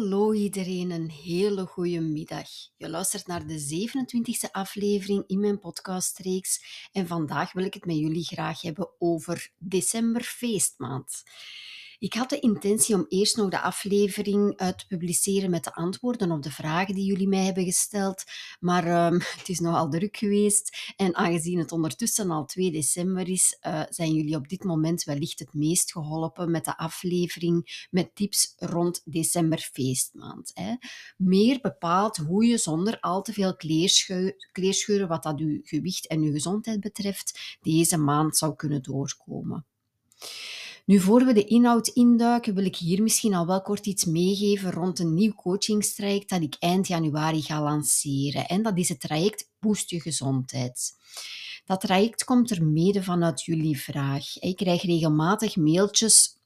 Hallo iedereen, een hele goede middag. Je luistert naar de 27e aflevering in mijn podcastreeks en vandaag wil ik het met jullie graag hebben over december feestmaand. Ik had de intentie om eerst nog de aflevering uit te publiceren met de antwoorden op de vragen die jullie mij hebben gesteld, maar ehm, het is nogal druk geweest en aangezien het ondertussen al 2 december is, uh, zijn jullie op dit moment wellicht het meest geholpen met de aflevering met tips rond decemberfeestmaand. Hè. Meer bepaald hoe je zonder al te veel kleerscheuren, wat dat uw gewicht en uw gezondheid betreft, deze maand zou kunnen doorkomen. Nu, voor we de inhoud induiken, wil ik hier misschien al wel kort iets meegeven rond een nieuw coachingstraject dat ik eind januari ga lanceren. En dat is het traject Boost Je Gezondheid. Dat traject komt er mede vanuit jullie vraag. Ik krijg regelmatig mailtjes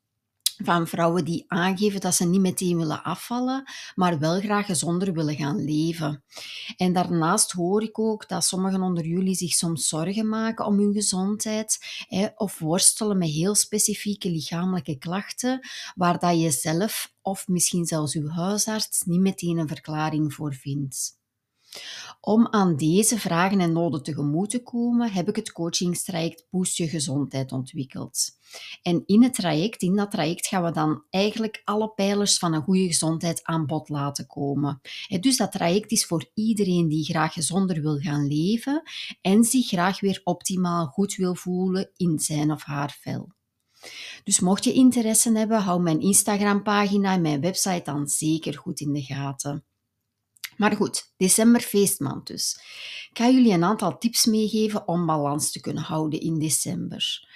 van vrouwen die aangeven dat ze niet meteen willen afvallen, maar wel graag gezonder willen gaan leven. En daarnaast hoor ik ook dat sommigen onder jullie zich soms zorgen maken om hun gezondheid of worstelen met heel specifieke lichamelijke klachten, waar dat je zelf of misschien zelfs uw huisarts niet meteen een verklaring voor vindt. Om aan deze vragen en noden tegemoet te komen, heb ik het coachingstraject Boost Je Gezondheid ontwikkeld. En in het traject, in dat traject gaan we dan eigenlijk alle pijlers van een goede gezondheid aan bod laten komen. Dus dat traject is voor iedereen die graag gezonder wil gaan leven en zich graag weer optimaal goed wil voelen in zijn of haar vel. Dus mocht je interesse hebben, hou mijn Instagram-pagina en mijn website dan zeker goed in de gaten. Maar goed, december feestmaand dus. Ik ga jullie een aantal tips meegeven om balans te kunnen houden in december.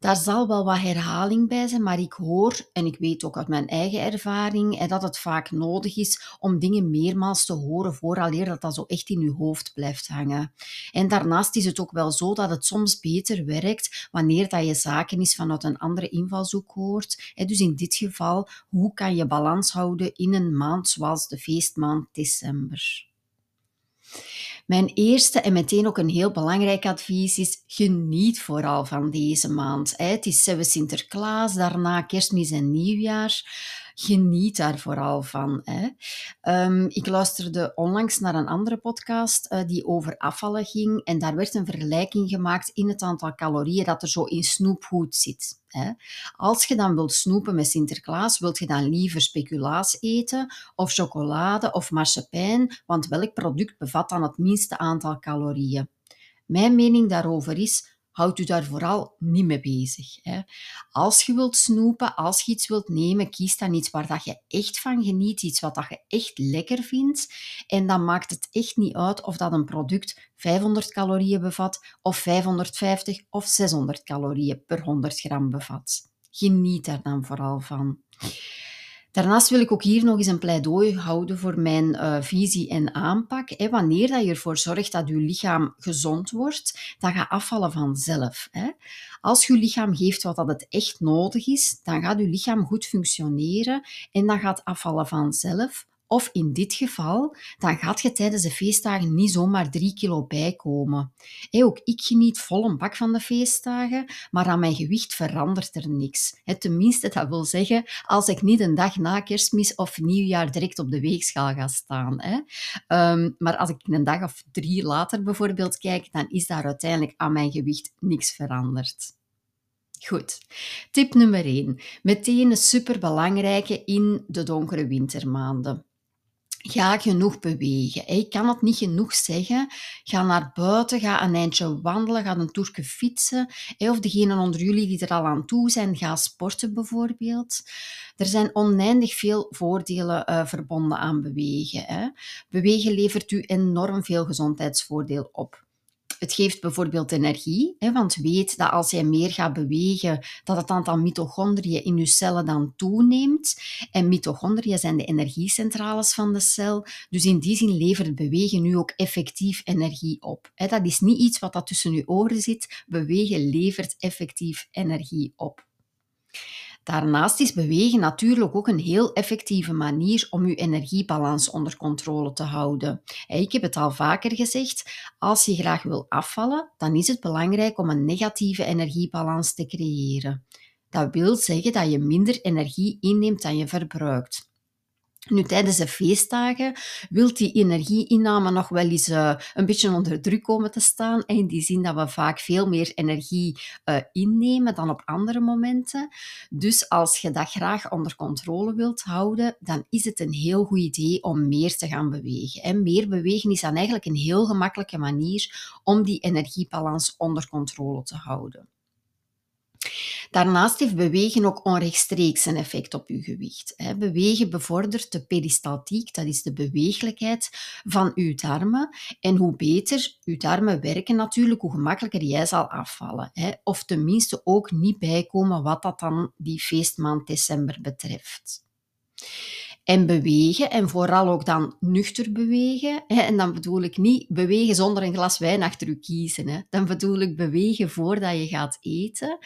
Daar zal wel wat herhaling bij zijn, maar ik hoor en ik weet ook uit mijn eigen ervaring dat het vaak nodig is om dingen meermaals te horen vooraleer dat dat zo echt in je hoofd blijft hangen. En daarnaast is het ook wel zo dat het soms beter werkt wanneer dat je zaken eens vanuit een andere invalshoek hoort. Dus in dit geval, hoe kan je balans houden in een maand zoals de feestmaand december? Mijn eerste en meteen ook een heel belangrijk advies is: geniet vooral van deze maand. Het is Sinterklaas, daarna Kerstmis en Nieuwjaar geniet daar vooral van. Hè. Um, ik luisterde onlangs naar een andere podcast uh, die over afvallen ging en daar werd een vergelijking gemaakt in het aantal calorieën dat er zo in snoepgoed zit. Hè. Als je dan wilt snoepen met Sinterklaas, wilt je dan liever speculaas eten of chocolade of marsepein, want welk product bevat dan het minste aantal calorieën? Mijn mening daarover is, houd u daar vooral niet mee bezig. Hè. Als je wilt snoepen, als je iets wilt nemen, kies dan iets waar dat je echt van geniet, iets wat dat je echt lekker vindt. En dan maakt het echt niet uit of dat een product 500 calorieën bevat, of 550 of 600 calorieën per 100 gram bevat. Geniet daar dan vooral van. Daarnaast wil ik ook hier nog eens een pleidooi houden voor mijn uh, visie en aanpak. Wanneer dat je ervoor zorgt dat je lichaam gezond wordt, dan gaat afvallen vanzelf. Hè. Als je lichaam geeft wat dat het echt nodig is, dan gaat je lichaam goed functioneren en dan gaat afvallen vanzelf. Of in dit geval, dan gaat je tijdens de feestdagen niet zomaar drie kilo bijkomen. Ook ik geniet vol een bak van de feestdagen, maar aan mijn gewicht verandert er niks. Tenminste, dat wil zeggen, als ik niet een dag na kerstmis of nieuwjaar direct op de weegschaal ga staan. Um, maar als ik een dag of drie later bijvoorbeeld kijk, dan is daar uiteindelijk aan mijn gewicht niks veranderd. Goed. Tip nummer 1. Meteen een superbelangrijke in de donkere wintermaanden. Ga genoeg bewegen. Ik kan het niet genoeg zeggen. Ga naar buiten, ga een eindje wandelen, ga een toerke fietsen. Of degenen onder jullie die er al aan toe zijn, ga sporten bijvoorbeeld. Er zijn oneindig veel voordelen uh, verbonden aan bewegen. Bewegen levert u enorm veel gezondheidsvoordeel op. Het geeft bijvoorbeeld energie, hè, want weet dat als je meer gaat bewegen, dat het aantal mitochondriën in je cellen dan toeneemt. En mitochondriën zijn de energiecentrales van de cel. Dus in die zin levert bewegen nu ook effectief energie op. Hè, dat is niet iets wat dat tussen je oren zit. Bewegen levert effectief energie op. Daarnaast is bewegen natuurlijk ook een heel effectieve manier om uw energiebalans onder controle te houden. Ik heb het al vaker gezegd, als je graag wil afvallen, dan is het belangrijk om een negatieve energiebalans te creëren. Dat wil zeggen dat je minder energie inneemt dan je verbruikt. Nu, tijdens de feestdagen wil die energieinname nog wel eens uh, een beetje onder druk komen te staan. In die zin dat we vaak veel meer energie uh, innemen dan op andere momenten. Dus als je dat graag onder controle wilt houden, dan is het een heel goed idee om meer te gaan bewegen. En meer bewegen is dan eigenlijk een heel gemakkelijke manier om die energiebalans onder controle te houden. Daarnaast heeft bewegen ook onrechtstreeks een effect op uw gewicht. Bewegen bevordert de peristaltiek, dat is de beweeglijkheid van uw darmen. En hoe beter uw darmen werken natuurlijk, hoe gemakkelijker jij zal afvallen. Of tenminste ook niet bijkomen wat dat dan die feestmaand december betreft en bewegen. En vooral ook dan nuchter bewegen. En dan bedoel ik niet bewegen zonder een glas wijn achter u kiezen. Dan bedoel ik bewegen voordat je gaat eten.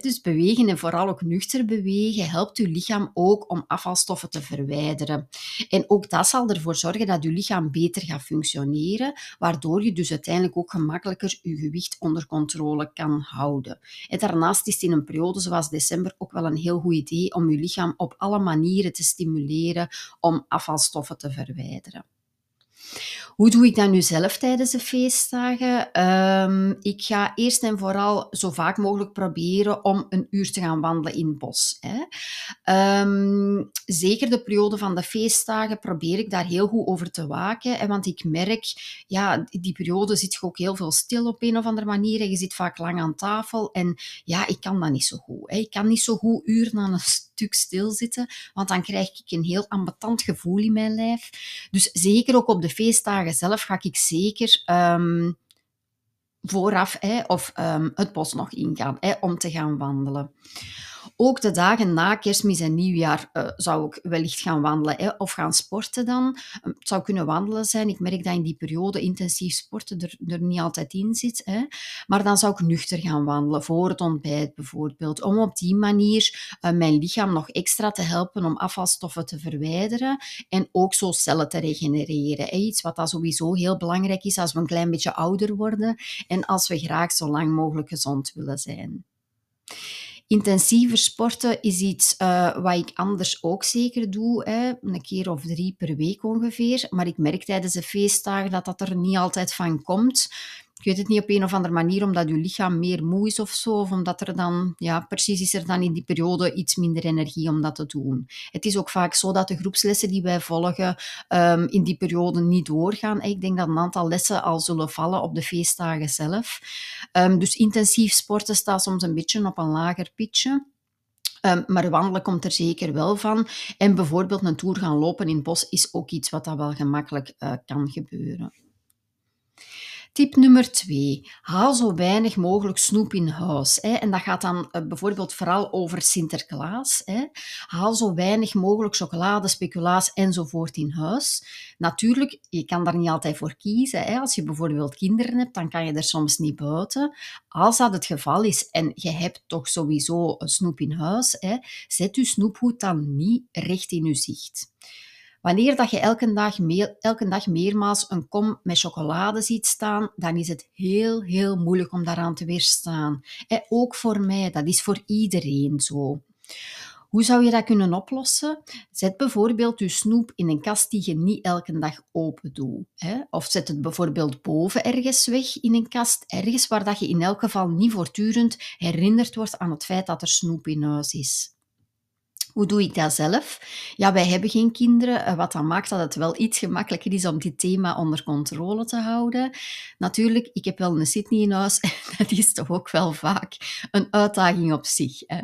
Dus bewegen en vooral ook nuchter bewegen helpt uw lichaam ook om afvalstoffen te verwijderen. En ook dat zal ervoor zorgen dat uw lichaam beter gaat functioneren, waardoor je dus uiteindelijk ook gemakkelijker je gewicht onder controle kan houden. En daarnaast is het in een periode zoals december ook wel een heel goed idee om je lichaam op alle manieren te stimuleren om afvalstoffen te verwijderen. Hoe doe ik dat nu zelf tijdens de feestdagen? Ehm, ik ga eerst en vooral zo vaak mogelijk proberen om een uur te gaan wandelen in het bos. Hè. Ehm, zeker de periode van de feestdagen probeer ik daar heel goed over te waken. Hè, want ik merk, ja, die periode zit je ook heel veel stil op een of andere manier. Je zit vaak lang aan tafel. En ja, ik kan dat niet zo goed. Hè. Ik kan niet zo goed uren aan een stilzitten, want dan krijg ik een heel ambetant gevoel in mijn lijf. Dus zeker ook op de feestdagen zelf ga ik zeker um, vooraf hè, of um, het bos nog ingaan hè, om te gaan wandelen. Ook de dagen na kerstmis en nieuwjaar uh, zou ik wellicht gaan wandelen hè, of gaan sporten dan. Ehm, het zou kunnen wandelen zijn. Ik merk dat in die periode intensief sporten er, er niet altijd in zit. Hè. Maar dan zou ik nuchter gaan wandelen, voor het ontbijt bijvoorbeeld. Om op die manier uh, mijn lichaam nog extra te helpen om afvalstoffen te verwijderen en ook zo cellen te regenereren. Iets wat dat sowieso heel belangrijk is als we een klein beetje ouder worden en als we graag zo lang mogelijk gezond willen zijn. Intensiever sporten is iets uh, wat ik anders ook zeker doe, hè, een keer of drie per week ongeveer. Maar ik merk tijdens de feestdagen dat dat er niet altijd van komt ik weet het niet, op een of andere manier, omdat je lichaam meer moe is of zo, of omdat er dan, ja, precies is er dan in die periode iets minder energie om dat te doen. Het is ook vaak zo dat de groepslessen die wij volgen um, in die periode niet doorgaan. Ik denk dat een aantal lessen al zullen vallen op de feestdagen zelf. Um, dus intensief sporten staat soms een beetje op een lager pitje. Um, maar wandelen komt er zeker wel van. En bijvoorbeeld een tour gaan lopen in het bos is ook iets wat dat wel gemakkelijk uh, kan gebeuren. Tip nummer twee, haal zo weinig mogelijk snoep in huis. Hè. En dat gaat dan uh, bijvoorbeeld vooral over Sinterklaas. Hè. Haal zo weinig mogelijk chocolade, speculaas enzovoort in huis. Natuurlijk, je kan daar niet altijd voor kiezen. Hè. Als je bijvoorbeeld kinderen hebt, dan kan je er soms niet buiten. Als dat het geval is en je hebt toch sowieso een snoep in huis, hè, zet je snoephoed dan niet recht in je zicht. Wanneer dat je elke dag, elke dag meermaals een kom met chocolade ziet staan, dan is het heel, heel moeilijk om daaraan te weerstaan. En ook voor mij, dat is voor iedereen zo. Hoe zou je dat kunnen oplossen? Zet bijvoorbeeld je snoep in een kast die je niet elke dag open doet. Hè? Of zet het bijvoorbeeld boven ergens weg in een kast, ergens waar dat je in elk geval niet voortdurend herinnerd wordt aan het feit dat er snoep in huis is. Hoe doe ik dat zelf? Ja, wij hebben geen kinderen, eh, wat dan maakt dat het wel iets gemakkelijker is om dit thema onder controle te houden. Natuurlijk, ik heb wel een Sydney in huis, dat is toch ook wel vaak een uitdaging op zich. Hè?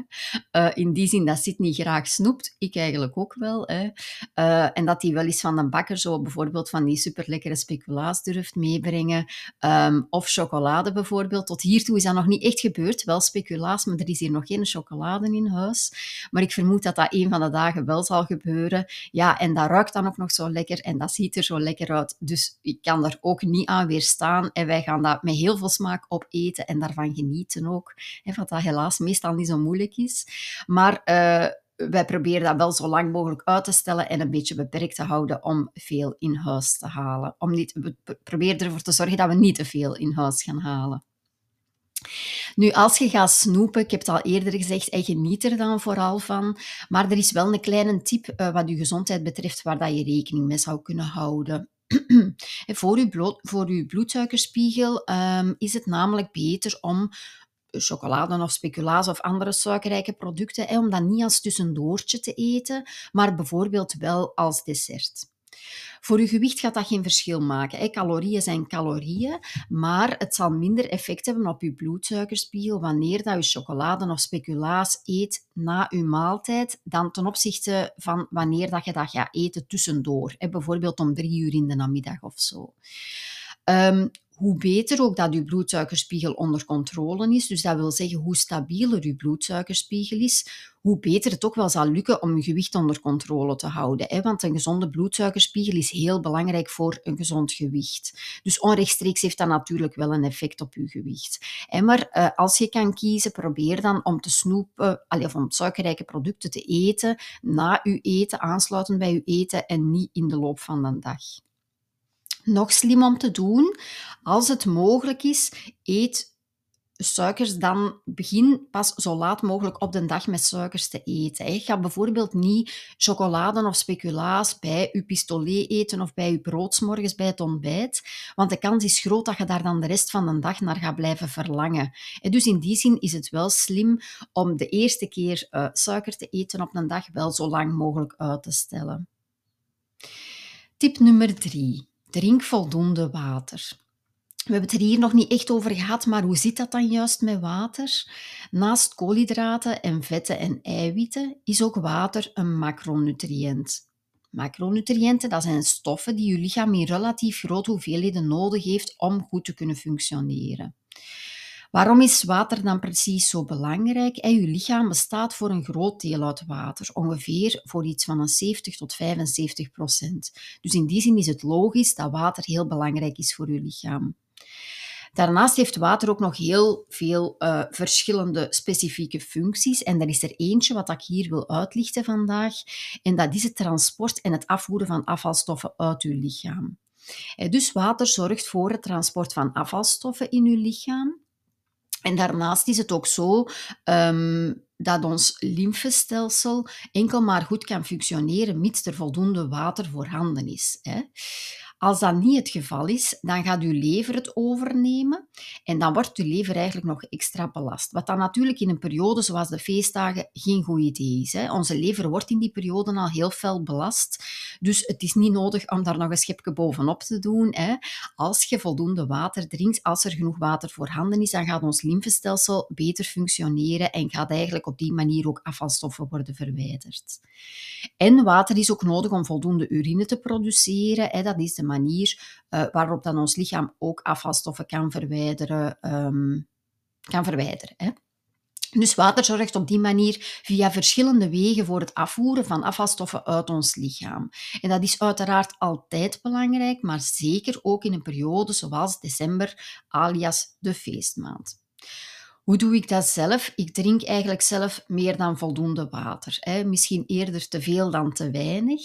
Uh, in die zin dat Sydney graag snoept, ik eigenlijk ook wel. Hè? Uh, en dat hij wel eens van de bakker zo bijvoorbeeld van die superlekkere speculaas durft meebrengen. Um, of chocolade bijvoorbeeld. Tot hiertoe is dat nog niet echt gebeurd. Wel speculaas, maar er is hier nog geen chocolade in huis. Maar ik vermoed dat dat een van de dagen wel zal gebeuren. Ja, en dat ruikt dan ook nog zo lekker en dat ziet er zo lekker uit. Dus ik kan er ook niet aan weerstaan. En wij gaan dat met heel veel smaak opeten en daarvan genieten ook. Hè, wat dat helaas meestal niet zo moeilijk is. Maar... Uh, wij proberen dat wel zo lang mogelijk uit te stellen en een beetje beperkt te houden om veel in huis te halen. Om niet, we proberen ervoor te zorgen dat we niet te veel in huis gaan halen. Nu, als je gaat snoepen, ik heb het al eerder gezegd, en geniet er dan vooral van. Maar er is wel een kleine tip uh, wat je gezondheid betreft waar dat je rekening mee zou kunnen houden. voor, uw voor uw bloedsuikerspiegel um, is het namelijk beter om chocolade of speculaas of andere suikerrijke producten, hè, om dat niet als tussendoortje te eten, maar bijvoorbeeld wel als dessert. Voor je gewicht gaat dat geen verschil maken. Calorieën zijn calorieën, maar het zal minder effect hebben op je bloedsuikerspiegel wanneer dat je chocolade of speculaas eet na je maaltijd, dan ten opzichte van wanneer dat je dat gaat eten tussendoor. Hè. Bijvoorbeeld om drie uur in de namiddag of zo. Um, hoe beter ook dat je bloedsuikerspiegel onder controle is, dus dat wil zeggen hoe stabieler je bloedsuikerspiegel is, hoe beter het ook wel zal lukken om je gewicht onder controle te houden. Hè? Want een gezonde bloedsuikerspiegel is heel belangrijk voor een gezond gewicht. Dus onrechtstreeks heeft dat natuurlijk wel een effect op je gewicht. Maar eh, als je kan kiezen, probeer dan om te snoepen, of om suikerrijke producten te eten, na je eten, aansluitend bij je eten en niet in de loop van de dag. Nog slim om te doen, als het mogelijk is, eet suikers dan begin pas zo laat mogelijk op de dag met suikers te eten. Ga bijvoorbeeld niet chocolade of speculaas bij je pistolet eten of bij je broodsmorgens bij het ontbijt, want de kans is groot dat je daar dan de rest van de dag naar gaat blijven verlangen. Dus in die zin is het wel slim om de eerste keer uh, suiker te eten op een dag wel zo lang mogelijk uit te stellen. Tip nummer drie. Drink voldoende water. We hebben het er hier nog niet echt over gehad, maar hoe zit dat dan juist met water? Naast koolhydraten en vetten en eiwitten is ook water een macronutriënt. Macronutriënten, dat zijn stoffen die je lichaam in relatief grote hoeveelheden nodig heeft om goed te kunnen functioneren. Waarom is water dan precies zo belangrijk? En je lichaam bestaat voor een groot deel uit water, ongeveer voor iets van een 70 tot 75 procent. Dus in die zin is het logisch dat water heel belangrijk is voor je lichaam. Daarnaast heeft water ook nog heel veel uh, verschillende specifieke functies. En er is er eentje wat ik hier wil uitlichten vandaag. En dat is het transport en het afvoeren van afvalstoffen uit uw lichaam. Dus water zorgt voor het transport van afvalstoffen in uw lichaam. En daarnaast is het ook zo um, dat ons lymfestelsel enkel maar goed kan functioneren mits er voldoende water voorhanden is. Hè. Als dat niet het geval is, dan gaat uw lever het overnemen en dan wordt uw lever eigenlijk nog extra belast. Wat dan natuurlijk in een periode zoals de feestdagen geen goed idee is. Hè. Onze lever wordt in die periode al heel fel belast, dus het is niet nodig om daar nog een schepje bovenop te doen. Hè. Als je voldoende water drinkt, als er genoeg water voorhanden is, dan gaat ons lymfestelsel beter functioneren en gaat eigenlijk op die manier ook afvalstoffen worden verwijderd. En water is ook nodig om voldoende urine te produceren. Hè. Dat is de manier uh, waarop dan ons lichaam ook afvalstoffen kan verwijderen. Um, kan verwijderen hè. Dus water zorgt op die manier via verschillende wegen voor het afvoeren van afvalstoffen uit ons lichaam. En dat is uiteraard altijd belangrijk, maar zeker ook in een periode zoals december, alias de feestmaand. Hoe doe ik dat zelf? Ik drink eigenlijk zelf meer dan voldoende water. Hè. Misschien eerder te veel dan te weinig.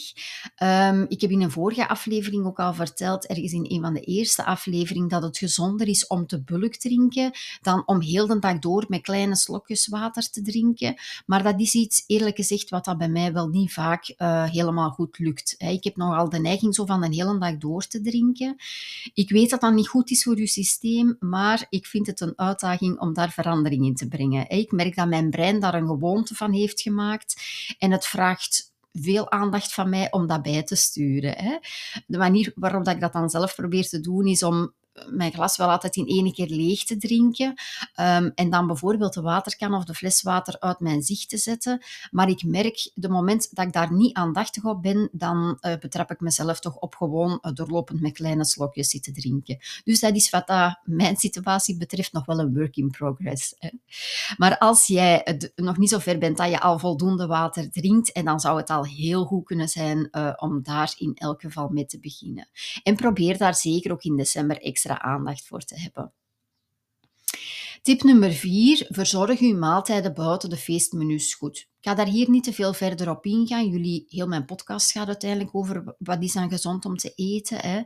Um, ik heb in een vorige aflevering ook al verteld, ergens in een van de eerste afleveringen, dat het gezonder is om te bulk drinken dan om heel de dag door met kleine slokjes water te drinken. Maar dat is iets, eerlijk gezegd, wat dat bij mij wel niet vaak uh, helemaal goed lukt. Hè. Ik heb nogal de neiging zo van een hele dag door te drinken. Ik weet dat dat niet goed is voor je systeem, maar ik vind het een uitdaging om daar verandering in te brengen. Ik merk dat mijn brein daar een gewoonte van heeft gemaakt en het vraagt veel aandacht van mij om dat bij te sturen. De manier waarop ik dat dan zelf probeer te doen is om mijn glas wel altijd in één keer leeg te drinken. Um, en dan bijvoorbeeld de waterkan of de fles water uit mijn zicht te zetten. Maar ik merk, de moment dat ik daar niet aandachtig op ben, dan uh, betrap ik mezelf toch op gewoon doorlopend met kleine slokjes zitten drinken. Dus dat is wat mijn situatie betreft nog wel een work in progress. Maar als jij nog niet zo ver bent dat je al voldoende water drinkt, en dan zou het al heel goed kunnen zijn uh, om daar in elk geval mee te beginnen. En probeer daar zeker ook in december extra aandacht voor te hebben. Tip nummer 4. Verzorg uw maaltijden buiten de feestmenu's goed. Ik ga daar hier niet te veel verder op ingaan. Jullie, heel mijn podcast gaat uiteindelijk over wat is dan gezond om te eten. Hè.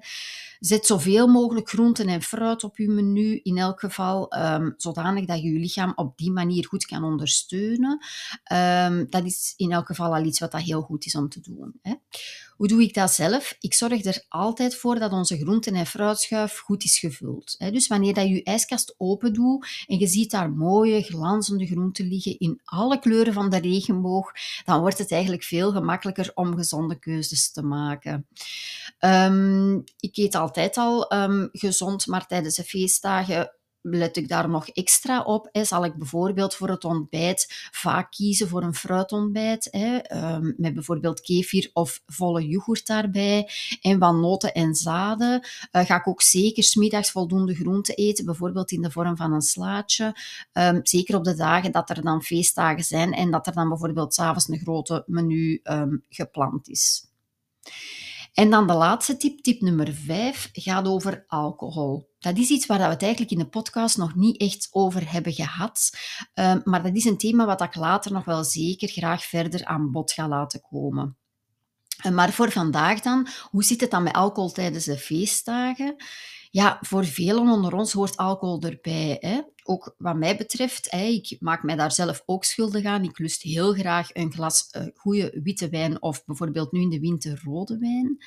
Zet zoveel mogelijk groenten en fruit op je menu, in elk geval, ehm, zodanig dat je je lichaam op die manier goed kan ondersteunen. Ehm, dat is in elk geval al iets wat dat heel goed is om te doen. Hè. Hoe doe ik dat zelf? Ik zorg er altijd voor dat onze groenten- en fruitschuif goed is gevuld. Dus wanneer dat je je ijskast open doet en je ziet daar mooie, glanzende groenten liggen in alle kleuren van de dan wordt het eigenlijk veel gemakkelijker om gezonde keuzes te maken. Um, ik eet altijd al um, gezond, maar tijdens de feestdagen let ik daar nog extra op. Hè. Zal ik bijvoorbeeld voor het ontbijt vaak kiezen voor een fruitontbijt, hè, um, met bijvoorbeeld kefir of volle yoghurt daarbij en wat noten en zaden. Uh, ga ik ook zeker smiddags voldoende groente eten, bijvoorbeeld in de vorm van een slaatje. Um, zeker op de dagen dat er dan feestdagen zijn en dat er dan bijvoorbeeld s'avonds een grote menu um, gepland is. En dan de laatste tip, tip nummer 5, gaat over alcohol. Dat is iets waar we het eigenlijk in de podcast nog niet echt over hebben gehad. Um, maar dat is een thema wat ik later nog wel zeker graag verder aan bod ga laten komen. Maar voor vandaag dan, hoe zit het dan met alcohol tijdens de feestdagen? Ja, voor velen onder ons hoort alcohol erbij. Hè? Ook wat mij betreft, hè, ik maak mij daar zelf ook schuldig aan. Ik lust heel graag een glas uh, goede witte wijn of bijvoorbeeld nu in de winter rode wijn.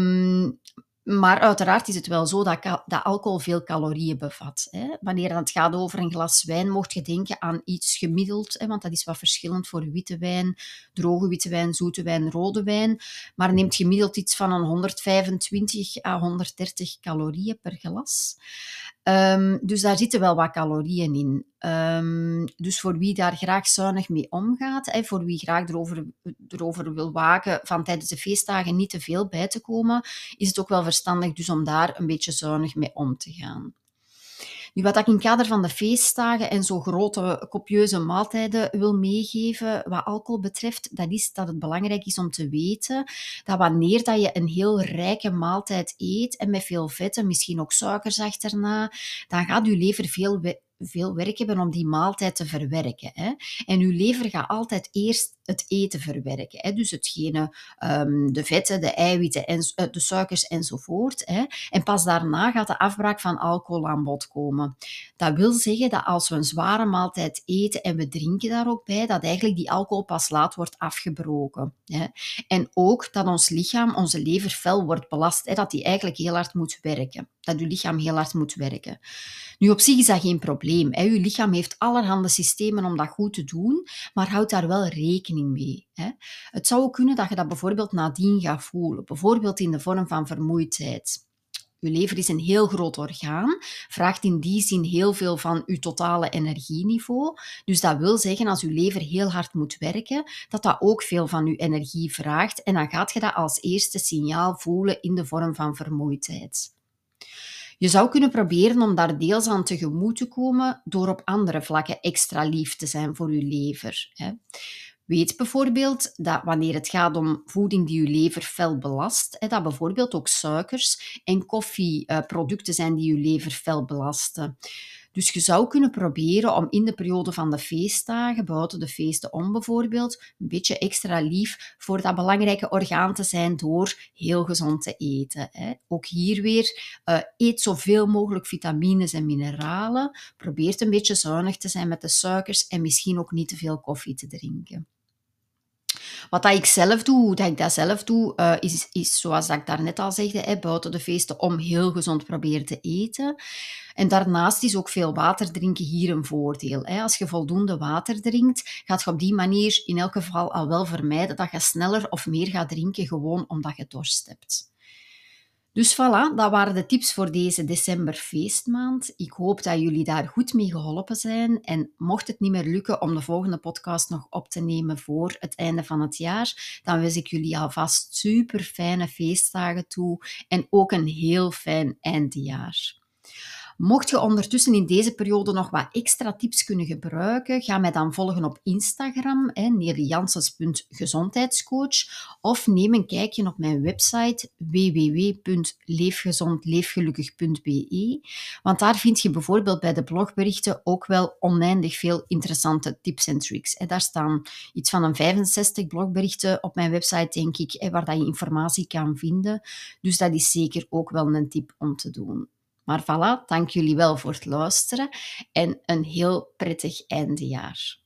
Um, maar uiteraard is het wel zo dat, dat alcohol veel calorieën bevat. Hè. Wanneer het gaat over een glas wijn, mocht je denken aan iets gemiddeld, hè, want dat is wat verschillend voor witte wijn, droge witte wijn, zoete wijn, rode wijn. Maar neemt gemiddeld iets van een 125 à 130 calorieën per glas. Um, dus daar zitten wel wat calorieën in. Um, dus voor wie daar graag zuinig mee omgaat, hè, voor wie graag erover, erover wil waken van tijdens de feestdagen niet te veel bij te komen, is het ook wel verstandig dus om daar een beetje zuinig mee om te gaan. Nu, wat ik in het kader van de feestdagen en zo grote, copieuze maaltijden wil meegeven wat alcohol betreft, dat is dat het belangrijk is om te weten dat wanneer dat je een heel rijke maaltijd eet en met veel vetten, misschien ook suikers achterna, dan gaat je lever veel veel werk hebben om die maaltijd te verwerken. Hè. En uw lever gaat altijd eerst het eten verwerken. Hè. Dus hetgene, um, de vetten, de eiwitten, en, eh, de suikers enzovoort. Hè. En pas daarna gaat de afbraak van alcohol aan bod komen. Dat wil zeggen dat als we een zware maaltijd eten en we drinken daar ook bij, dat eigenlijk die alcohol pas laat wordt afgebroken. Hè. En ook dat ons lichaam, onze lever fel wordt belast, hè, dat die eigenlijk heel hard moet werken. Dat uw lichaam heel hard moet werken. Nu, op zich is dat geen probleem. Uw lichaam heeft allerhande systemen om dat goed te doen, maar houd daar wel rekening mee. Hè. Het zou ook kunnen dat je dat bijvoorbeeld nadien gaat voelen, bijvoorbeeld in de vorm van vermoeidheid. Uw lever is een heel groot orgaan, vraagt in die zin heel veel van uw totale energieniveau. Dus dat wil zeggen, als uw lever heel hard moet werken, dat dat ook veel van uw energie vraagt. En dan gaat je dat als eerste signaal voelen in de vorm van vermoeidheid. Je zou kunnen proberen om daar deels aan tegemoet te komen door op andere vlakken extra lief te zijn voor je lever. Weet bijvoorbeeld dat wanneer het gaat om voeding die je lever fel belast, dat bijvoorbeeld ook suikers en koffieproducten zijn die je lever fel belasten. Dus je zou kunnen proberen om in de periode van de feestdagen, buiten de feesten om bijvoorbeeld, een beetje extra lief voor dat belangrijke orgaan te zijn door heel gezond te eten. Hè. Ook hier weer, uh, eet zoveel mogelijk vitamines en mineralen. Probeer een beetje zuinig te zijn met de suikers en misschien ook niet te veel koffie te drinken. Wat dat ik zelf doe, hoe dat ik dat zelf doe, uh, is, is zoals dat ik daarnet al hè, buiten de feesten om heel gezond proberen te eten. En daarnaast is ook veel water drinken hier een voordeel. Hè. Als je voldoende water drinkt, gaat je op die manier in elk geval al wel vermijden dat je sneller of meer gaat drinken, gewoon omdat je dorst hebt. Dus voilà, dat waren de tips voor deze december feestmaand. Ik hoop dat jullie daar goed mee geholpen zijn. En mocht het niet meer lukken om de volgende podcast nog op te nemen voor het einde van het jaar, dan wens ik jullie alvast super fijne feestdagen toe en ook een heel fijn eindjaar. Mocht je ondertussen in deze periode nog wat extra tips kunnen gebruiken, ga mij dan volgen op Instagram, gezondheidscoach, of neem een kijkje op mijn website www.leefgezondleefgelukkig.be, want daar vind je bijvoorbeeld bij de blogberichten ook wel oneindig veel interessante tips en tricks. Daar staan iets van een 65 blogberichten op mijn website, denk ik, waar je informatie kan vinden. Dus dat is zeker ook wel een tip om te doen. Maar voilà, dank jullie wel voor het luisteren en een heel prettig eindejaar.